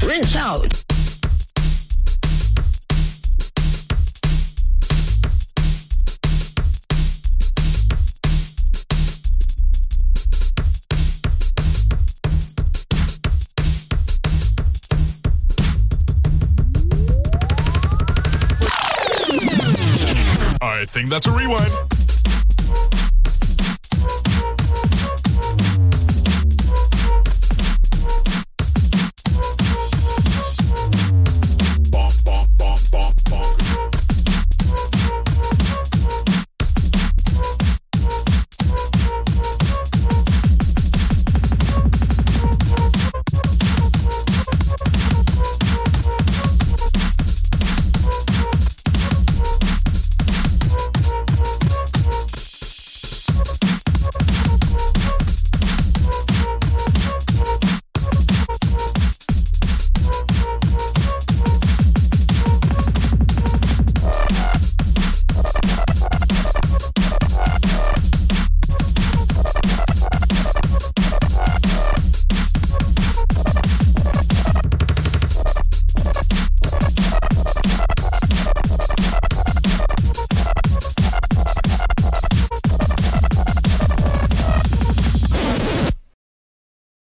Rinse out. I think that's a rewind.